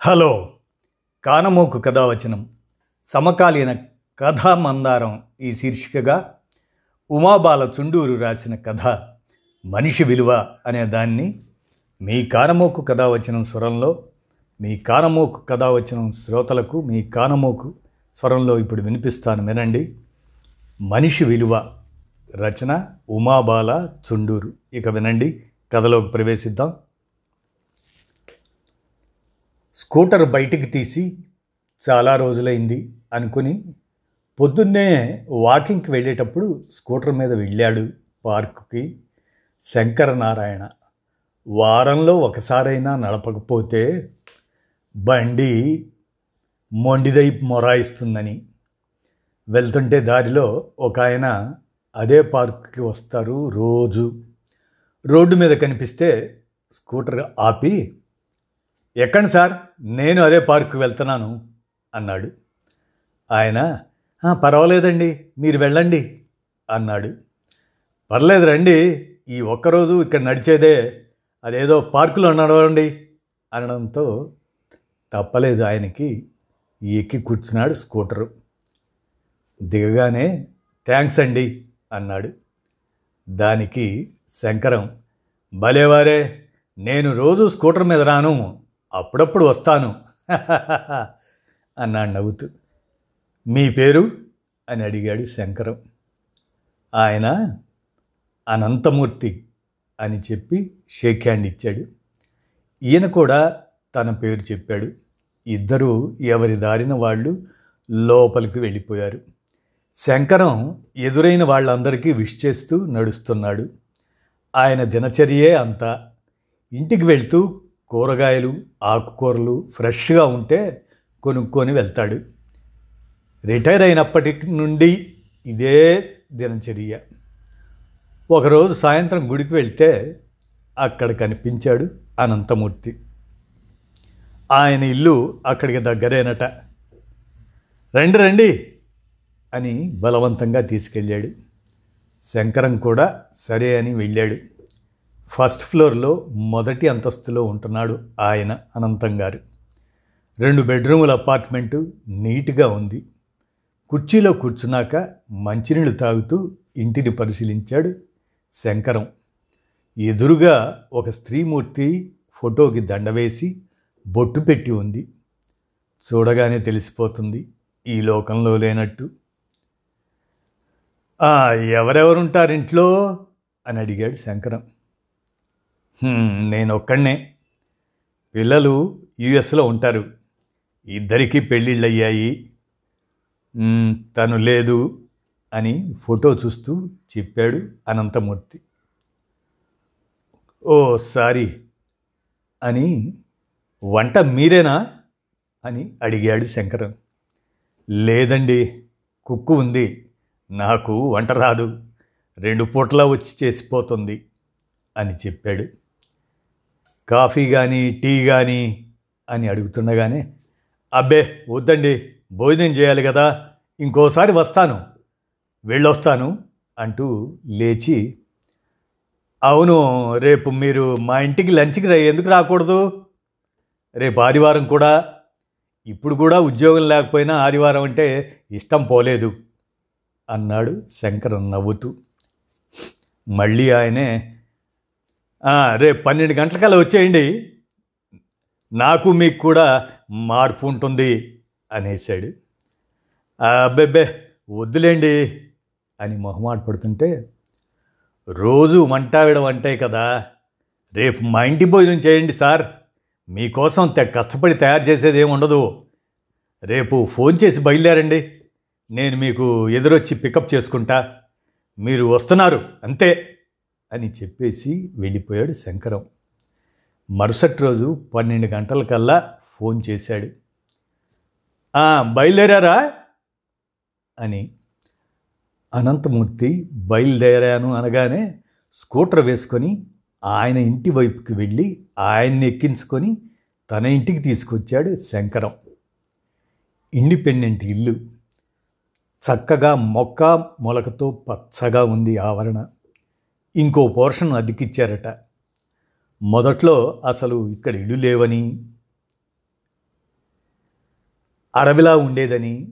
Hello కానమోకు కథావచనం. సమకాలీన కథా మందారం ఈ శీర్షికగా ఉమాబాల చుండూరు రాసిన కథ మనిషి విలువ అనే దాన్ని మీ కానమోకు కథావచనం స్వరంలో మీ కానమోకు కథావచనం శ్రోతలకు మీ కానమోకు స్వరంలో ఇప్పుడు వినిపిస్తాను వినండి. మనిషి విలువ రచన ఉమాబాల చుండూరు ఇక వినండి కథలోకి ప్రవేశిద్దాం. స్కూటర్ బయటికి తీసి చాలా రోజులైంది అనుకుని పొద్దున్నే వాకింగ్కి వెళ్ళేటప్పుడు స్కూటర్ మీద వెళ్ళాడు పార్కుకి శంకరనారాయణ. వారంలో ఒకసారైనా నడపకపోతే బండి మొండిదై మొరాయిస్తుందని. వెళ్తుంటే దారిలో ఒక ఆయన అదే పార్కుకి వస్తారు రోజు. రోడ్డు మీద కనిపిస్తే స్కూటర్ ఆపి ఎక్కండి సార్ నేను అదే పార్కు వెళ్తున్నాను అన్నాడు. ఆయన పర్వాలేదండి మీరు వెళ్ళండి అన్నాడు. పర్లేదు రండి ఈ ఒక్కరోజు ఇక్కడ నడిచేదే అదేదో పార్కులో నడవండి అనడంతో తప్పలేదు ఆయనకి ఎక్కి కూర్చున్నాడు స్కూటరు. దిగగానే థ్యాంక్స్ అండి అన్నాడు. దానికి శంకరం భలేవారే నేను రోజు స్కూటర్ మీద రాను అప్పుడప్పుడు వస్తాను. అన్నాడు నవ్వుతూ. మీ పేరు? అని అడిగాడు శంకరం. ఆయన అనంతమూర్తి అని చెప్పి షేక్ హ్యాండ్ ఇచ్చాడు ఈయన కూడా తన పేరు చెప్పాడు. ఇద్దరూ ఎవరి దారిన వాళ్ళు లోపలికి వెళ్ళిపోయారు. శంకరం ఎదురైన వాళ్ళందరికీ విష్ చేస్తూ నడుస్తున్నాడు. ఆయన దినచర్యే అంతా. ఇంటికి వెళ్తూ కూరగాయలు ఆకుకూరలు ఫ్రెష్గా ఉంటే కొనుక్కొని వెళ్తాడు. రిటైర్ అయినప్పటి నుండి ఇదే దినచర్య. ఒకరోజు సాయంత్రం గుడికి వెళ్తే అక్కడ కనిపించాడు అనంతమూర్తి. ఆయన ఇల్లు అక్కడికి దగ్గరేనట. రండి రండి అని బలవంతంగా తీసుకెళ్ళాడు. శంకరం కూడా సరే అని వెళ్ళాడు. ఫస్ట్ ఫ్లోర్లో మొదటి అంతస్తులో ఉంటున్నాడు ఆయన అనంతం గారు. రెండు బెడ్రూముల అపార్ట్మెంటు నీట్గా ఉంది. కుర్చీలో కూర్చున్నాక మంచినీళ్ళు తాగుతూ ఇంటిని పరిశీలించాడు శంకరం. ఎదురుగా ఒక స్త్రీమూర్తి ఫోటోకి దండవేసి బొట్టు పెట్టి ఉంది. చూడగానే తెలిసిపోతుంది ఈ లోకంలో లేనట్టు. ఎవరెవరుంటారు ఇంట్లో? అని అడిగాడు శంకరం. నేను ఒక్కడనే పిల్లలు యుఎస్లో ఉంటారు. ఇద్దరికీ పెళ్ళిళ్ళయ్యాయి. తను లేదు అని ఫోటో చూస్తూ చెప్పాడు అనంతమూర్తి. ఓ సారీ అని వంట మీరేనా అని అడిగాడు శంకరం. లేదండి కుక్కు ఉంది. నాకు వంట రాదు. రెండు పూట్ల వచ్చి చేసిపోతుంది అని చెప్పాడు. కాఫీ కానీ టీ కానీ అని అడుగుతుండగానే అబ్బే వద్దండి భోజనం చేయాలి కదా ఇంకోసారి వస్తాను వెళ్ళొస్తాను అంటూ లేచి అవును రేపు మీరు మా ఇంటికి లంచ్కి ఎందుకు రాకూడదు? రేపు ఆదివారం కూడా ఇప్పుడు కూడా ఉద్యోగం లేకపోయినా ఆదివారం అంటే ఇష్టం పోలేదు అన్నాడు శంకరం నవ్వుతూ. మళ్ళీ ఆయనే రేపు పన్నెండు గంటలకల్లా వచ్చేయండి. నాకు మీకు కూడా మార్పు ఉంటుంది అనేసాడు. అబ్బెబ్బే వద్దులేండి అని మొహమాట పడుతుంటే రోజు వంటావిడ వంటే కదా రేపు మా ఇంటి భోజనం చేయండి సార్. మీకోసం తె- కష్టపడి తయారు చేసేది ఏమి ఉండదు. రేపు ఫోన్ చేసి బయలుదేరండి. నేను మీకు ఎదురొచ్చి పికప్ చేసుకుంటా. మీరు వస్తున్నారు అంతే. అని చెప్పేసి వెళ్ళిపోయాడు శంకరం. మరుసటి రోజు పన్నెండు గంటలకల్లా ఫోన్ చేశాడు. బయలుదేరారా? అని. అనంతమూర్తి బయలుదేరాను అనగానే స్కూటర్ వేసుకొని ఆయన ఇంటి వైపుకి వెళ్ళి ఆయన్ని ఎక్కించుకొని తన ఇంటికి తీసుకొచ్చాడు శంకరం. ఇండిపెండెంట్ ఇల్లు. చక్కగా మొక్క మొలకతో పచ్చగా ఉంది ఆవరణ. ఇంకో పోర్షన్ అద్దెకిచ్చారట. మొదట్లో అసలు ఇక్కడ ఇల్లు లేవని అడవిలా ఉండేదని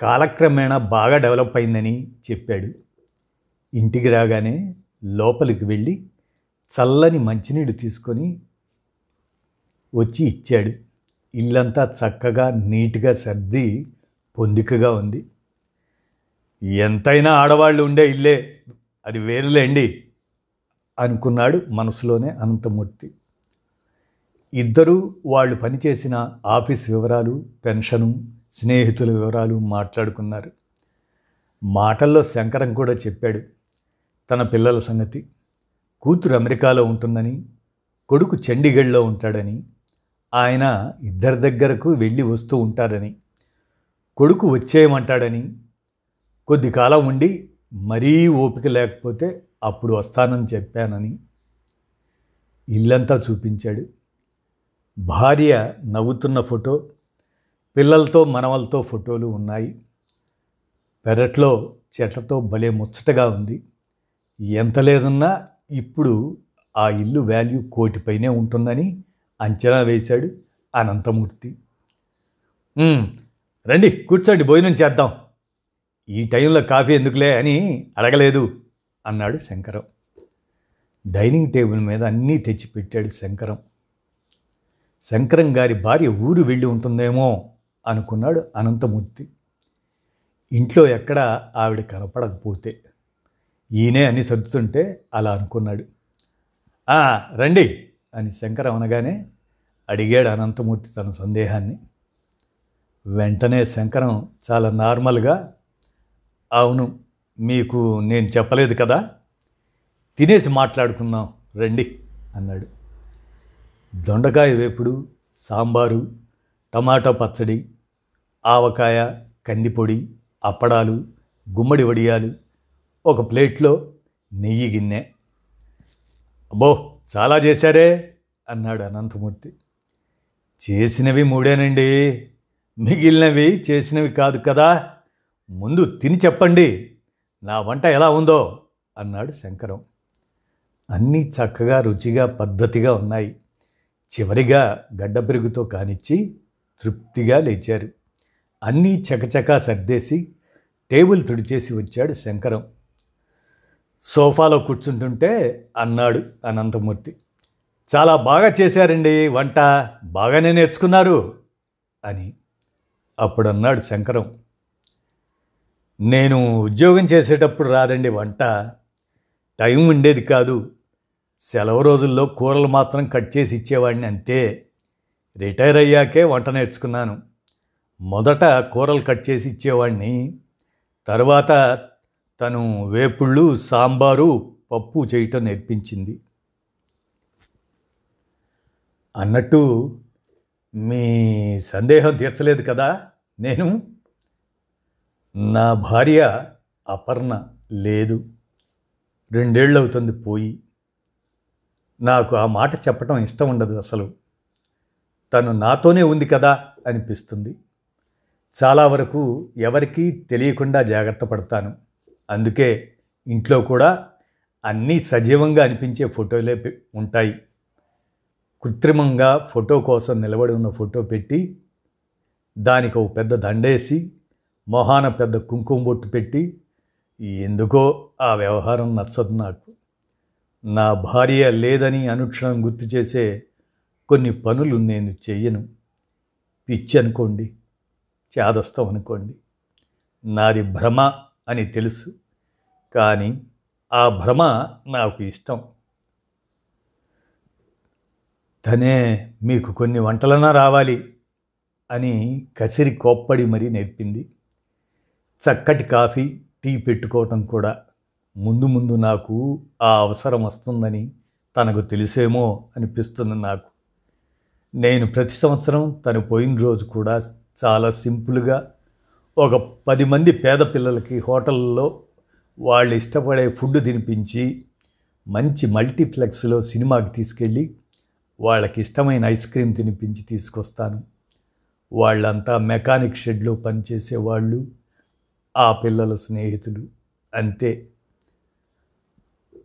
కాలక్రమేణా బాగా డెవలప్ అయిందని చెప్పాడు. ఇంటికి రాగానే లోపలికి వెళ్ళి చల్లని మంచినీళ్ళు తీసుకొని వచ్చి ఇచ్చాడు. ఇల్లంతా చక్కగా నీట్గా సర్ది పొందికగా ఉంది. ఎంతైనా ఆడవాళ్ళు ఉండే ఇల్లే. అది వేరులేండి అనుకున్నాడు మనసులోనే అనంతమూర్తి. ఇద్దరూ వాళ్ళు పనిచేసిన ఆఫీస్ వివరాలు పెన్షను స్నేహితుల వివరాలు మాట్లాడుకున్నారు. మాటల్లో శంకరం కూడా చెప్పాడు తన పిల్లల సంగతి. కూతురు అమెరికాలో ఉంటుందని కొడుకు చండీగఢ్లో ఉంటాడని ఆయన ఇద్దరి దగ్గరకు వెళ్ళి వస్తూ ఉంటారని కొడుకు వచ్చేయమంటాడని కొద్ది కాలం ఉండి మరీ ఓపిక లేకపోతే అప్పుడు వస్తానని చెప్పానని ఇల్లంతా చూపించాడు. భార్య నవ్వుతున్న ఫోటో పిల్లలతో మనవలతో ఫోటోలు ఉన్నాయి. పెరట్లో చెట్లతో భలే ముచ్చటగా ఉంది. ఎంత లేదన్నా ఇప్పుడు ఆ ఇల్లు వాల్యూ కోటిపైనే ఉంటుందని అంచనా వేశాడు అనంతమూర్తి. రండి కూర్చోండి భోజనం చేద్దాం. ఈ టైంలో కాఫీ ఎందుకులే అని అడగలేదు అన్నాడు శంకరం. డైనింగ్ టేబుల్ మీద అన్నీ తెచ్చిపెట్టాడు శంకరం. శంకరం గారి భార్య ఊరు వెళ్ళి ఉంటుందేమో అనుకున్నాడు అనంతమూర్తి. ఇంట్లో ఎక్కడ ఆవిడ కనపడకపోతే. ఈయనే అని సర్దుతుంటే అలా అనుకున్నాడు. రండి అని శంకరం అనగానే అడిగాడు అనంతమూర్తి తన సందేహాన్ని. వెంటనే శంకరం చాలా నార్మల్గా అవును మీకు నేను చెప్పలేదు కదా? తినేసి మాట్లాడుకుందాం రండి అన్నాడు. దొండకాయ వేపుడు సాంబారు టమాటో పచ్చడి ఆవకాయ కందిపొడి అప్పడాలు గుమ్మడి వడియాలు ఒక ప్లేట్లో నెయ్యి గిన్నె. అబ్బో చాలా చేశారే అన్నాడు అనంతమూర్తి. చేసినవి మూడేనండి మిగిలినవి చేసినవి కాదు కదా? ముందు తిని చెప్పండి. నా వంట ఎలా ఉందో అన్నాడు శంకరం. అన్నీ చక్కగా రుచిగా పద్ధతిగా ఉన్నాయి. చివరిగా గడ్డ పెరుగుతో కానిచ్చి తృప్తిగా లేచారు. అన్నీ చకచకా సర్దేసి టేబుల్ తుడిచేసి వచ్చాడు శంకరం. సోఫాలో కూర్చుంటుంటే అన్నాడు అనంతమూర్తి. చాలా బాగా చేశారండి వంట బాగానే నేర్చుకున్నారు అని. అప్పుడు అన్నాడు శంకరం. నేను ఉద్యోగం చేసేటప్పుడు రాదండి వంట. టైం ఉండేది కాదు. సెలవు రోజుల్లో కూరలు మాత్రం కట్ చేసి ఇచ్చేవాడిని అంతే. రిటైర్ అయ్యాకే వంట నేర్చుకున్నాను. మొదట కూరలు కట్ చేసి ఇచ్చేవాడిని. తర్వాత తను వేపుళ్ళు సాంబారు పప్పు చేయటం నేర్పించింది. అన్నట్టు మీ సందేహం తీర్చలేదు కదా నేను? నా భార్య అపర్ణ లేదు. రెండేళ్ళు అవుతుంది పోయి. నాకు ఆ మాట చెప్పటం ఇష్టం ఉండదు అసలు. తను నాతోనే ఉంది కదా అనిపిస్తుంది. చాలా వరకు ఎవరికీ తెలియకుండా జాగ్రత్త పడతాను. అందుకే ఇంట్లో కూడా అన్నీ సజీవంగా అనిపించే ఫోటోలే ఉంటాయి. కృత్రిమంగా ఫోటో కోసం నిలబడి ఉన్న ఫోటో పెట్టి దానికి ఒక పెద్ద దండేసి మొహాన పెద్ద కుంకుమ బొట్టు పెట్టి ఎందుకో ఆ వ్యవహారం నచ్చదు నాకు. నా భార్య లేదని అనుక్షణం గుర్తు చేసే కొన్ని పనులు నేను చెయ్యను. పిచ్చి అనుకోండి చేదస్తం అనుకోండి. నాది భ్రమ అని తెలుసు కానీ ఆ భ్రమ నాకు ఇష్టం. తనే మీకు కొన్ని వంటలన్నా రావాలి అని కసిరి కోప్పడి మరీ నేర్పింది. చక్కటి కాఫీ టీ పెట్టుకోవటం కూడా ముందు ముందు నాకు ఆ అవసరం వస్తుందని తనకు తెలిసేమో అనిపిస్తుంది నాకు. నేను ప్రతి సంవత్సరం తను పోయిన రోజు కూడా చాలా సింపుల్గా ఒక పది మంది పేద పిల్లలకి హోటల్లో వాళ్ళు ఇష్టపడే ఫుడ్ తినిపించి మంచి మల్టీప్లెక్స్లో సినిమాకి తీసుకెళ్ళి వాళ్ళకి ఇష్టమైన ఐస్ క్రీమ్ తినిపించి తీసుకొస్తాను. వాళ్ళంతా మెకానిక్ షెడ్లో పనిచేసే వాళ్ళు ఆ పిల్లల స్నేహితులు అంతే.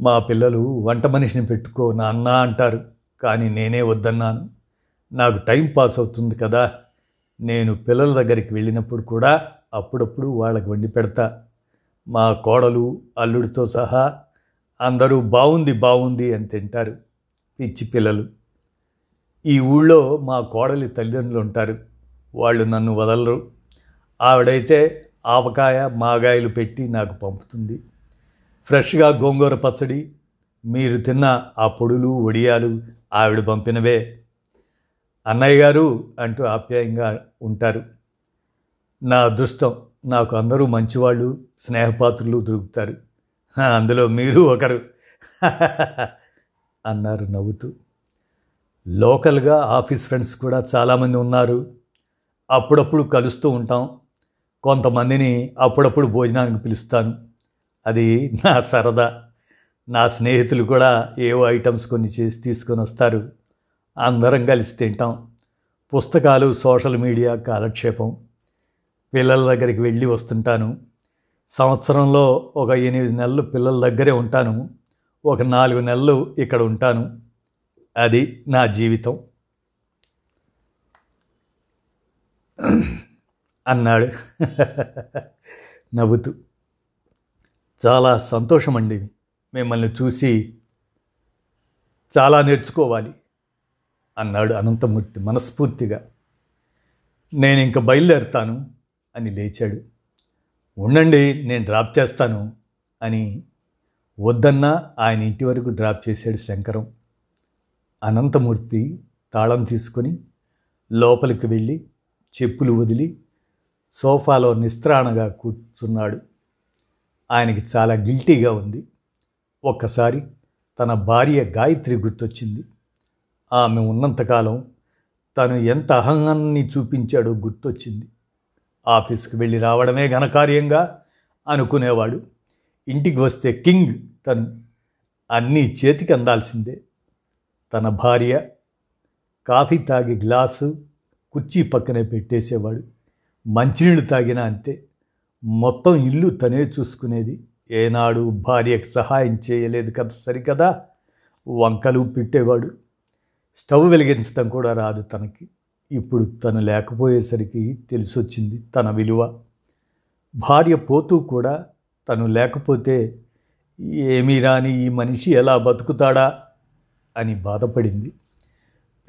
మా పిల్లలు వంట మనిషిని పెట్టుకో నాన్న అంటారు కానీ నేనే వద్దన్నాను. నాకు టైం పాస్ అవుతుంది కదా నేను పిల్లల దగ్గరికి వెళ్ళినప్పుడు కూడా అప్పుడప్పుడు వాళ్ళకి వండి పెడతా. మా కోడలు అల్లుడితో సహా అందరూ బాగుంది బాగుంది అని తింటారు పిచ్చి పిల్లలు. ఈ ఊళ్ళో మా కోడలి తల్లిదండ్రులు ఉంటారు వాళ్ళు నన్ను వదలరు. ఆవిడైతే ఆవకాయ మాగాయలు పెట్టి నాకు పంపుతుంది. ఫ్రెష్గా గోంగూర పచ్చడి మీరు తిన్న ఆ పొడులు వడియాలు ఆవిడ పంపినవే. అన్నయ్య గారు అంటూ ఆప్యాయంగా ఉంటారు. నా అదృష్టం నాకు అందరూ మంచివాళ్ళు స్నేహపాత్రులు దొరుకుతారు. అందులో మీరు ఒకరు. అన్నారు నవ్వుతూ. లోకల్గా ఆఫీస్ ఫ్రెండ్స్ కూడా చాలామంది ఉన్నారు. అప్పుడప్పుడు కలుస్తూ ఉంటాం. కొంతమందిని అప్పుడప్పుడు భోజనానికి పిలుస్తాను. అది నా సరదా. నా స్నేహితులు కూడా ఏవో ఐటమ్స్ కొన్ని చేసి తీసుకొని వస్తారు. అందరం కలిసి తింటాం. పుస్తకాలు సోషల్ మీడియా కాలక్షేపం. పిల్లల దగ్గరికి వెళ్ళి వస్తుంటాను. సంవత్సరంలో ఒక ఎనిమిది నెలలు పిల్లల దగ్గరే ఉంటాను. ఒక నాలుగు నెలలు ఇక్కడ ఉంటాను. అది నా జీవితం. అన్నాడు. నవ్వుతూ. చాలా సంతోషమండి మిమ్మల్ని చూసి. చాలా నేర్చుకోవాలి అన్నాడు అనంతమూర్తి మనస్ఫూర్తిగా. నేను ఇంక బయలుదేరుతాను అని లేచాడు. ఉండండి నేను డ్రాప్ చేస్తాను అని వద్దన్నా ఆయన ఇంటి వరకు డ్రాప్ చేశాడు శంకరం. అనంతమూర్తి తాళం తీసుకొని లోపలికి వెళ్ళి చెప్పులు వదిలి సోఫాలో నిస్త్రాణగా కూర్చున్నాడు. ఆయనకి చాలా గిల్టీగా ఉంది. ఒక్కసారి తన భార్య గాయత్రి గుర్తొచ్చింది. ఆమె ఉన్నంతకాలం తను ఎంత అహంగాన్ని చూపించాడో గుర్తొచ్చింది. ఆఫీస్కి వెళ్ళి రావడమే ఘనకార్యంగా అనుకునేవాడు. ఇంటికి వస్తే కింగ్ తను అన్నీ చేతికి అందాల్సిందే. తన భార్య కాఫీ తాగి గ్లాసు కుర్చీ పక్కనే పెట్టేసేవాడు. మంచినీళ్ళు తాగినా అంతే. మొత్తం ఇల్లు తనే చూసుకునేది. ఏనాడు భార్యకు సహాయం చేయలేదు కదా సరికదా? వంకలు పెట్టేవాడు. స్టవ్ వెలిగించడం కూడా రాదు తనకి. ఇప్పుడు తను లేకపోయేసరికి తెలిసొచ్చింది తన విలువ. భార్య పోతూ కూడా తను లేకపోతే ఏమీ రాని ఈ మనిషి ఎలా బతుకుతాడా అని బాధపడింది.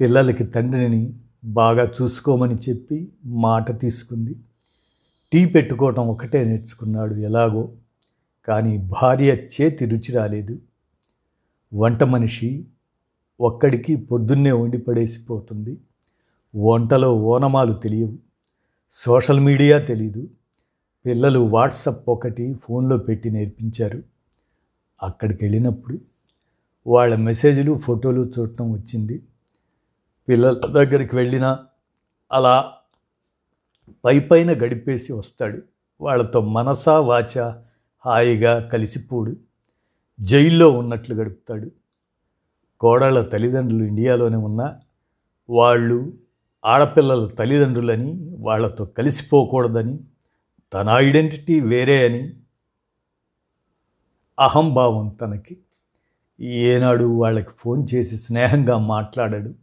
పిల్లలకి తండ్రిని బాగా చూసుకోమని చెప్పి మాట తీసుకుంది. టీ పెట్టుకోవటం ఒకటే నేర్చుకున్నాడు ఎలాగో కానీ భార్య చేతి రుచి రాలేదు. వంట మనిషి ఒక్కడికి పొద్దున్నే వండి పడేసిపోతుంది. వంటలో ఓనమాలు తెలియవు. సోషల్ మీడియా తెలీదు. పిల్లలు వాట్సప్ ఒకటి ఫోన్లో పెట్టి నేర్పించారు. అక్కడికి వెళ్ళినప్పుడు వాళ్ళ మెసేజ్లు ఫోటోలు చూడటం వచ్చింది. పిల్లల దగ్గరికి వెళ్ళినా అలా పై పైన గడిపేసి వస్తాడు. వాళ్ళతో మనసా వాచ హాయిగా కలిసిపోడు. జైల్లో ఉన్నట్లు గడుపుతాడు. కోడళ్ళ తల్లిదండ్రులు ఇండియాలోనే ఉన్నా వాళ్ళు ఆడపిల్లల తల్లిదండ్రులని వాళ్ళతో కలిసిపోకూడదని తన ఐడెంటిటీ వేరే అని అహంభావం తనకి. ఏనాడు వాళ్ళకి ఫోన్ చేసి స్నేహంగా మాట్లాడాడు.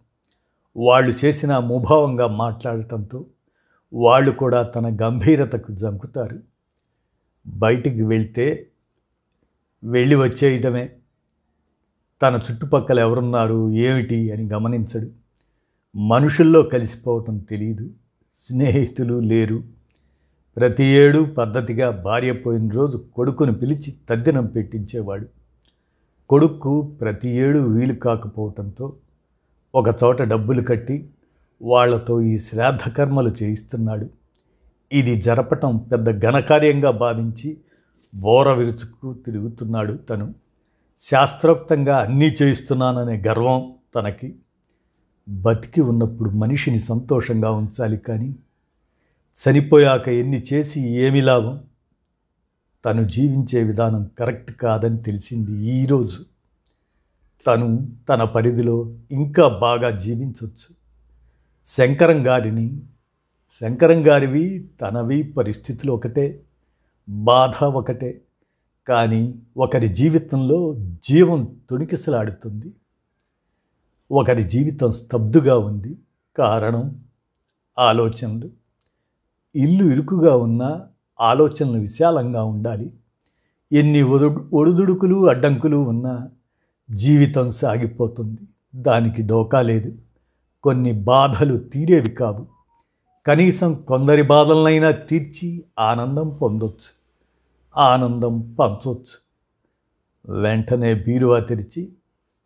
వాళ్ళు చేసిన ముభావంగా మాట్లాడటంతో వాళ్ళు కూడా తన గంభీరతకు జంకుతారు. బయటికి వెళ్తే వెళ్ళి వచ్చేయటమే తన చుట్టుపక్కల ఎవరున్నారు ఏమిటి అని గమనించడు. మనుషుల్లో కలిసిపోవటం తెలియదు స్నేహితులు లేరు. ప్రతి ఏడు పద్ధతిగా భార్య పోయిన రోజు కొడుకును పిలిచి తద్దినం పెట్టించేవాడు. కొడుకు ప్రతి ఏడు వీలు కాకపోవటంతో ఒకచోట డబ్బులు కట్టి వాళ్ళతో ఈ శ్రాద్ధకర్మలు చేయిస్తున్నాడు. ఇది జరపటం పెద్ద ఘనకార్యంగా భావించి బోర విరుచుకు తిరుగుతున్నాడు తను. శాస్త్రోక్తంగా అన్నీ చేయిస్తున్నాననే గర్వం తనకి. బతికి ఉన్నప్పుడు మనిషిని సంతోషంగా ఉంచాలి కానీ చనిపోయాక ఎన్ని చేసి ఏమి లాభం? తను జీవించే విధానం కరెక్ట్ కాదని తెలిసింది ఈరోజు తను తన పరిధిలో ఇంకా బాగా జీవించవచ్చు శంకరం గారిని శంకరం గారివి తనవి పరిస్థితులు ఒకటే బాధ ఒకటే. కానీ ఒకరి జీవితంలో జీవం తొణికిసలాడుతుంది. ఒకరి జీవితం స్తబ్దుగా ఉంది. కారణం ఆలోచనలు. ఇల్లు ఇరుకుగా ఉన్నా ఆలోచనలు విశాలంగా ఉండాలి. ఎన్ని ఒడు ఒడుదుడుకులు అడ్డంకులు ఉన్నా జీవితం సాగిపోతుంది. దానికి డోకా లేదు. కొన్ని బాధలు తీరేవి కావు. కనీసం కొందరి బాధలనైనా తీర్చి ఆనందం పొందొచ్చు. ఆనందం పంచవచ్చు వెంటనే బీరువా తెరిచి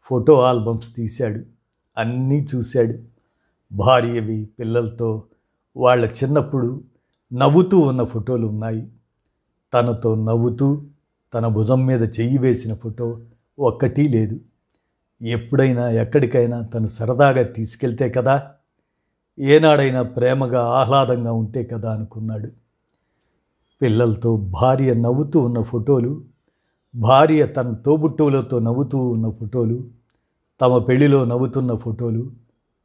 ఫోటో ఆల్బమ్స్ తీశాడు. అన్నీ చూశాడు. భార్యవి పిల్లలతో వాళ్ళ చిన్నప్పుడు నవ్వుతూ ఉన్న ఫోటోలు ఉన్నాయి. తనతో నవ్వుతూ తన భుజం మీద చెయ్యి వేసిన ఫోటో ఒక్కటీ లేదు. ఎప్పుడైనా ఎక్కడికైనా తను సరదాగా తీసుకెళ్తే కదా? ఏనాడైనా ప్రేమగా ఆహ్లాదంగా ఉంటే కదా అనుకున్నాడు. పిల్లలతో భార్య నవ్వుతూ ఉన్న ఫోటోలు భార్య తన తోబుట్టువులతో నవ్వుతూ ఉన్న ఫోటోలు తమ పెళ్ళిలో నవ్వుతున్న ఫోటోలు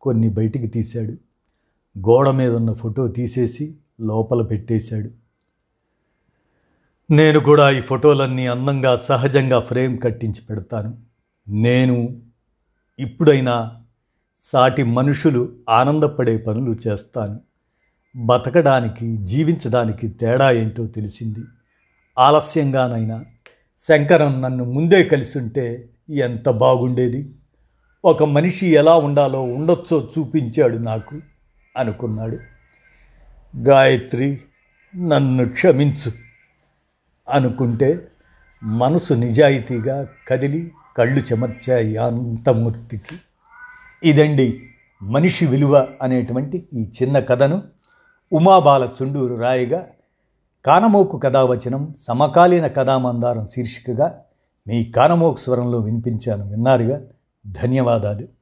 కొన్ని బయటికి తీశాడు. గోడ మీద ఉన్న ఫోటో తీసేసి లోపల పెట్టేశాడు. నేను కూడా ఈ ఫోటోలన్నీ అందంగా సహజంగా ఫ్రేమ్ కట్టించి పెడతాను. నేను ఇప్పుడైనా సాటి మనుషులు ఆనందపడే పనులు చేస్తాను. బతకడానికి జీవించడానికి తేడా ఏంటో తెలిసింది. ఆలస్యంగానైనా శంకరం నన్ను ముందే కలిసి ఉంటే ఎంత బాగుండేది? ఒక మనిషి ఎలా ఉండాలో ఉండొచ్చో చూపించాడు నాకు అనుకున్నాడు. గాయత్రి నన్ను క్షమించు. అనుకుంటే మనసు నిజాయితీగా కదిలి కళ్ళు చెమర్చాయి అంతమూర్తికి. ఇదండి మనిషి విలువ అనేటువంటి ఈ చిన్న కథను ఉమాబాల చుండూరు రాయిగా కానమోకు కథావచనం సమకాలీన కథామందారం శీర్షికగా మీ కానమోకు స్వరంలో వినిపించాను విన్నారుగా. ధన్యవాదాలు.